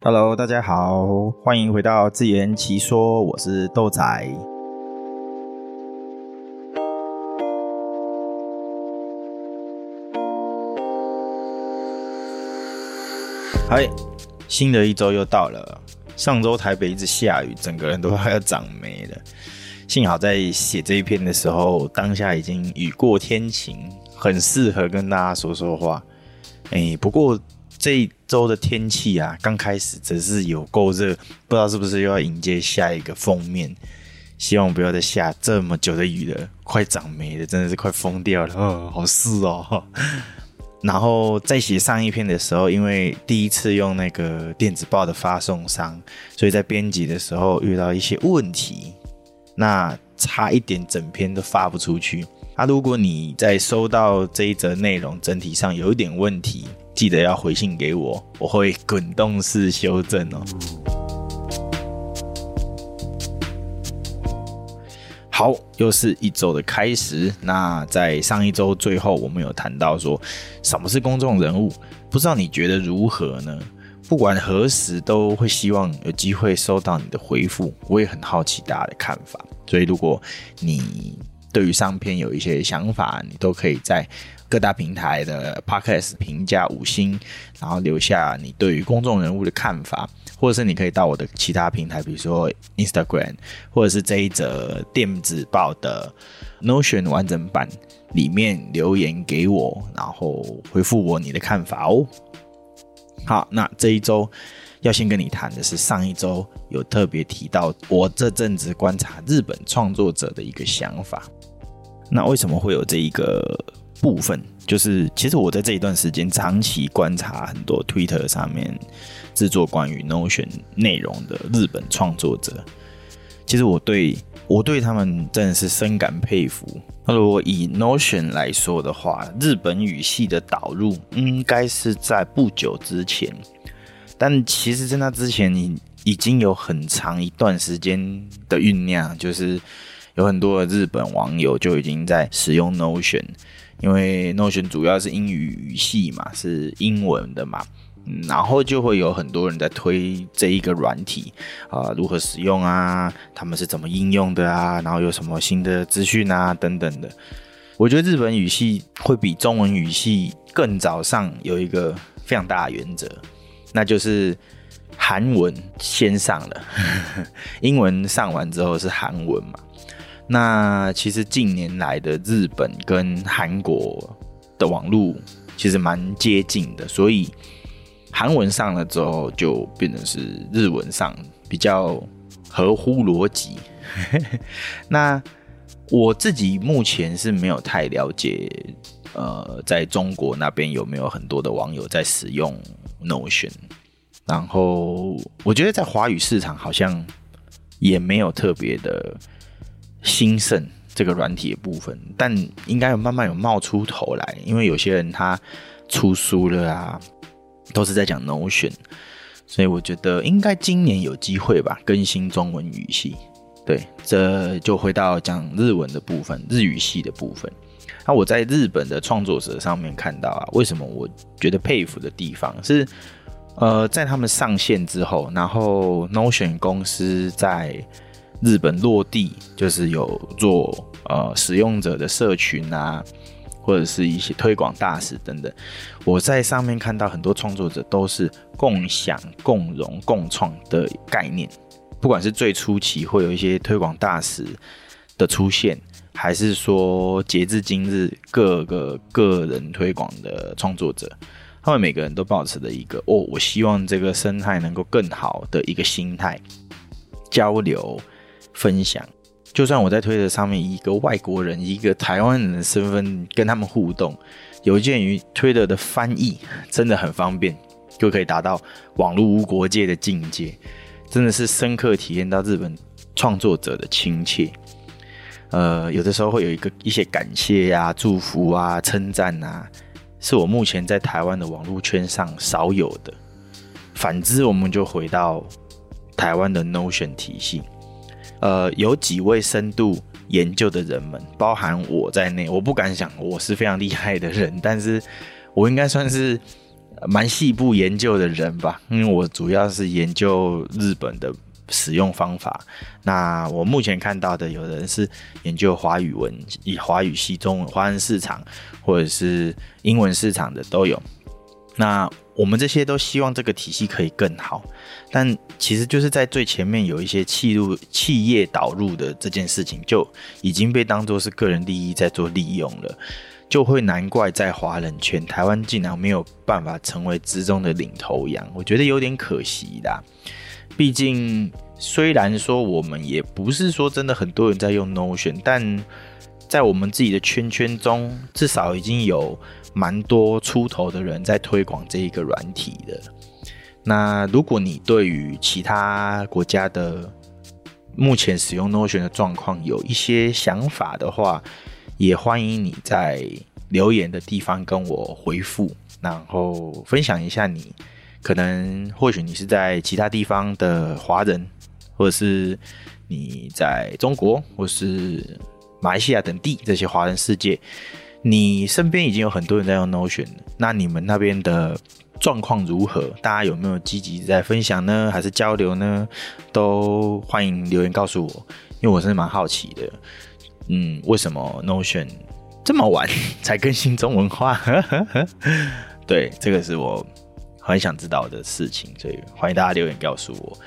Hello，大家好，欢迎回到自圆其说，我是豆仔。嗨，新的一周又到了。上周台北一直下雨，整个人都快要长霉了。幸好在写这一篇的时候，当下已经雨过天晴，很适合跟大家说说话。哎，不过。这一周的天气啊，刚开始只是有够热，不知道是不是又要迎接下一个封面。希望不要再下这么久的雨了，快长霉了，真的是快疯掉了，哦，好湿哦。然后在写上一篇的时候，因为第一次用那个电子报的发送商，所以在编辑的时候遇到一些问题，那差一点整篇都发不出去。那、啊、如果你在收到这一则内容整体上有一点问题，记得要回信给我，我会滚动式修正哦。好，又是一周的开始。那在上一周最后，我们有谈到说什么是公众人物，不知道你觉得如何呢？不管何时，都会希望有机会收到你的回复。我也很好奇大家的看法，所以如果你对于上篇有一些想法，你都可以在各大平台的 Podcast 评价五星，然后留下你对于公众人物的看法，或者是你可以到我的其他平台，比如说 Instagram，或者是这一则电子报的 Notion 完整版里面留言给我，然后回复我你的看法哦。好，那这一周。要先跟你谈的是上一周有特别提到我这阵子观察日本创作者的一个想法。那为什么会有这一个部分？就是其实我在这一段时间长期观察很多 Twitter 上面制作关于 Notion 内容的日本创作者，其实我对我对他们真的是深感佩服。那如果以 Notion 来说的话，日本语系的导入应该是在不久之前。但其实，在那之前，你已经有很长一段时间的酝酿，就是有很多的日本网友就已经在使用 Notion，因为 Notion 主要是英语语系嘛，是英文的嘛，然后就会有很多人在推这一个软体啊、如何使用啊，他们是怎么应用的啊，然后有什么新的资讯啊等等的。我觉得日本语系会比中文语系更早上有一个非常大的原则。那就是韩文先上了，英文上完之后是韩文嘛。那其实近年来的日本跟韩国的网络其实蛮接近的，所以韩文上了之后就变成是日文上，比较合乎逻辑。那我自己目前是没有太了解，呃，在中国那边有没有很多的网友在使用。Notion，然后我觉得在华语市场好像也没有特别的兴盛这个软体的部分，但应该有慢慢有冒出头来，因为有些人他出书了啊，都是在讲 Notion，所以我觉得应该今年有机会吧，更新中文语系。对，这就回到讲日文的部分，日语系的部分。那我在日本的创作者上面看到啊，为什么我觉得佩服的地方是，呃，在他们上线之后，然后 Notion 公司在日本落地，就是有做呃使用者的社群啊，或者是一些推广大使等等。我在上面看到很多创作者都是共享、共荣、共创的概念，不管是最初期会有一些推广大使的出现。还是说，截至今日，各个个人推广的创作者，他们每个人都保持着一个哦，我希望这个生态能够更好的一个心态，交流分享。就算我在推特上面以一个外国人、一个台湾人的身份跟他们互动，有鉴于推特的翻译真的很方便，就可以达到网络无国界的境界，真的是深刻体验到日本创作者的亲切。呃，有的时候会有一个一些感谢呀、啊、祝福啊、称赞啊，是我目前在台湾的网络圈上少有的。反之，我们就回到台湾的 Notion 体系。呃，有几位深度研究的人们，包含我在内，我不敢想我是非常厉害的人，但是我应该算是蛮细部研究的人吧，因为我主要是研究日本的使用方法。那我目前看到的，有人是研究华语文，以华语系中文华人市场，或者是英文市场的都有。那我们这些都希望这个体系可以更好，但其实就是在最前面有一些企入企业导入的这件事情，就已经被当作是个人利益在做利用了。就会难怪在华人圈，台湾竟然没有办法成为之中的领头羊，我觉得有点可惜啦。毕竟虽然说我们也不是说真的很多人在用 Notion，但在我们自己的圈圈中，至少已经有蛮多出头的人在推广这一个软体的。那如果你对于其他国家的目前使用 Notion 的状况有一些想法的话，也欢迎你在留言的地方跟我回复，然后分享一下你可能或许你是在其他地方的华人，或者是你在中国或是马来西亚等地这些华人世界，你身边已经有很多人在用 Notion，那你们那边的状况如何？大家有没有积极在分享呢？还是交流呢？都欢迎留言告诉我，因为我真的蛮好奇的。嗯，为什么 Notion 这么晚 才更新中文化？对，这个是我很想知道的事情，所以欢迎大家留言告诉我。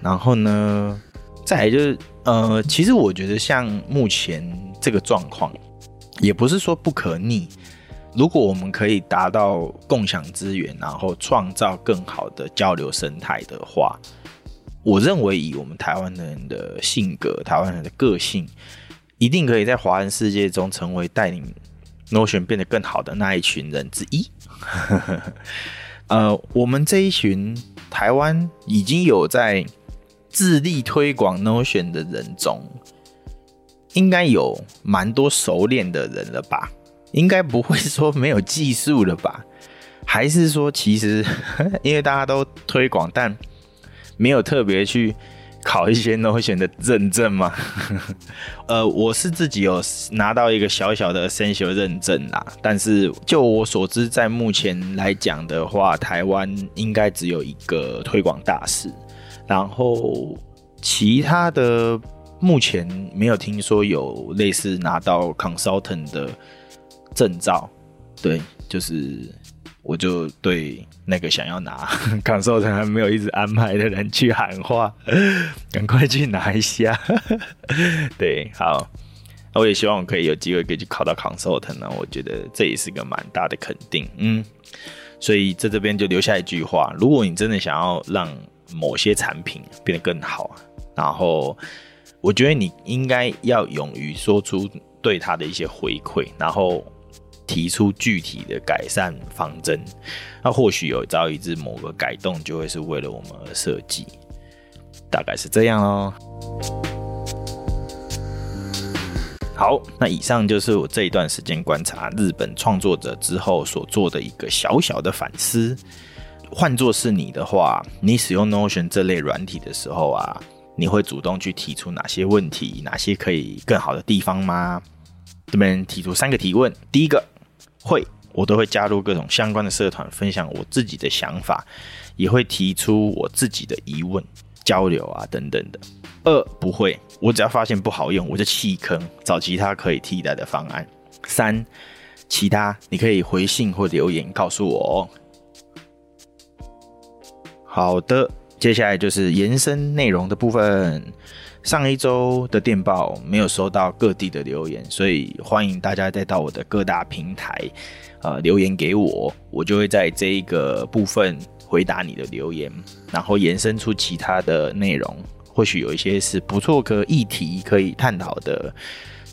然后呢，再来就是，呃，其实我觉得像目前这个状况，也不是说不可逆。如果我们可以达到共享资源，然后创造更好的交流生态的话，我认为以我们台湾人的性格，台湾人的个性。一定可以在华人世界中成为带领 Notion 变得更好的那一群人之一。呃，我们这一群台湾已经有在致力推广 Notion 的人中，应该有蛮多熟练的人了吧？应该不会说没有技术了吧？还是说其实 因为大家都推广，但没有特别去。考一些 Notion 的认证吗？呃，我是自己有拿到一个小小的 Essential 认证啦，但是就我所知，在目前来讲的话，台湾应该只有一个推广大使，然后其他的目前没有听说有类似拿到 Consultant 的证照，对，就是。我就对那个想要拿 consultant 还没有一直安排的人去喊话，赶快去拿一下。对，好，我也希望我可以有机会可以去考到 consultant 呢。我觉得这也是个蛮大的肯定。嗯，所以在这边就留下一句话：如果你真的想要让某些产品变得更好，然后我觉得你应该要勇于说出对他的一些回馈，然后。提出具体的改善方针，那或许有朝一日某个改动就会是为了我们而设计，大概是这样哦。好，那以上就是我这一段时间观察日本创作者之后所做的一个小小的反思。换作是你的话，你使用 Notion 这类软体的时候啊，你会主动去提出哪些问题，哪些可以更好的地方吗？这边提出三个提问，第一个。会，我都会加入各种相关的社团，分享我自己的想法，也会提出我自己的疑问、交流啊等等的。二，不会，我只要发现不好用，我就弃坑，找其他可以替代的方案。三，其他你可以回信或留言告诉我哦。好的，接下来就是延伸内容的部分。上一周的电报没有收到各地的留言，所以欢迎大家再到我的各大平台，呃，留言给我，我就会在这一个部分回答你的留言，然后延伸出其他的内容，或许有一些是不错的议题可以探讨的，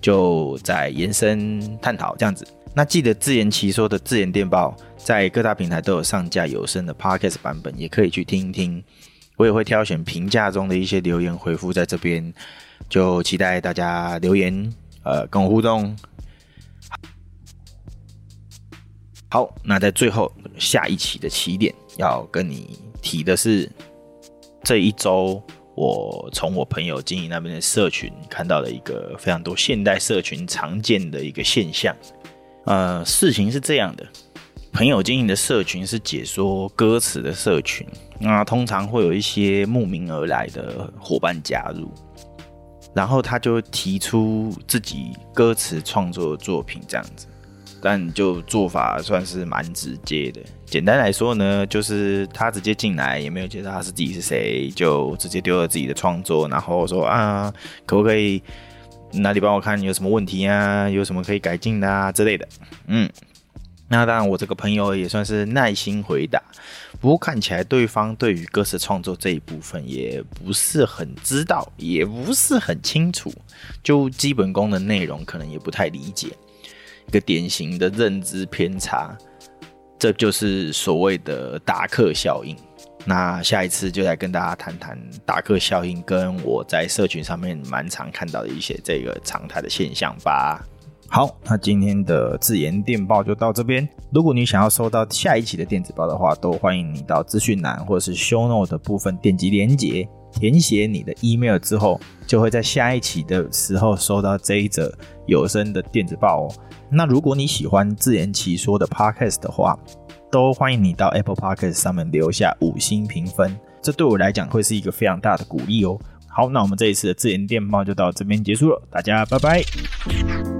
就再延伸探讨这样子。那记得自圆其说的自言电报，在各大平台都有上架有声的 Podcast 版本，也可以去听一听。我也会挑选评价中的一些留言回复在这边，就期待大家留言，呃，跟我互动。好，那在最后下一期的起点要跟你提的是，这一周我从我朋友经营那边的社群看到了一个非常多现代社群常见的一个现象。呃，事情是这样的，朋友经营的社群是解说歌词的社群，那通常会有一些慕名而来的伙伴加入，然后他就提出自己歌词创作作品这样子，但就做法算是蛮直接的。简单来说呢，就是他直接进来，也没有介绍他是自己是谁，就直接丢了自己的创作，然后说啊，可不可以哪里帮我看有什么问题啊，有什么可以改进的啊之类的，嗯。那当然，我这个朋友也算是耐心回答，不过看起来对方对于歌词创作这一部分也不是很知道，也不是很清楚，就基本功的内容可能也不太理解，一个典型的认知偏差，这就是所谓的达克效应。那下一次就来跟大家谈谈达克效应，跟我在社群上面蛮常看到的一些这个常态的现象吧。好，那今天的自研电报就到这边。如果你想要收到下一期的电子报的话，都欢迎你到资讯栏或者是 show note 的部分点击连接，填写你的 email 之后，就会在下一期的时候收到这一则有声的电子报哦。那如果你喜欢自圆其说的 podcast 的话，都欢迎你到 Apple Podcast 上面留下五星评分，这对我来讲会是一个非常大的鼓励哦。好，那我们这一次的自研电报就到这边结束了，大家拜拜。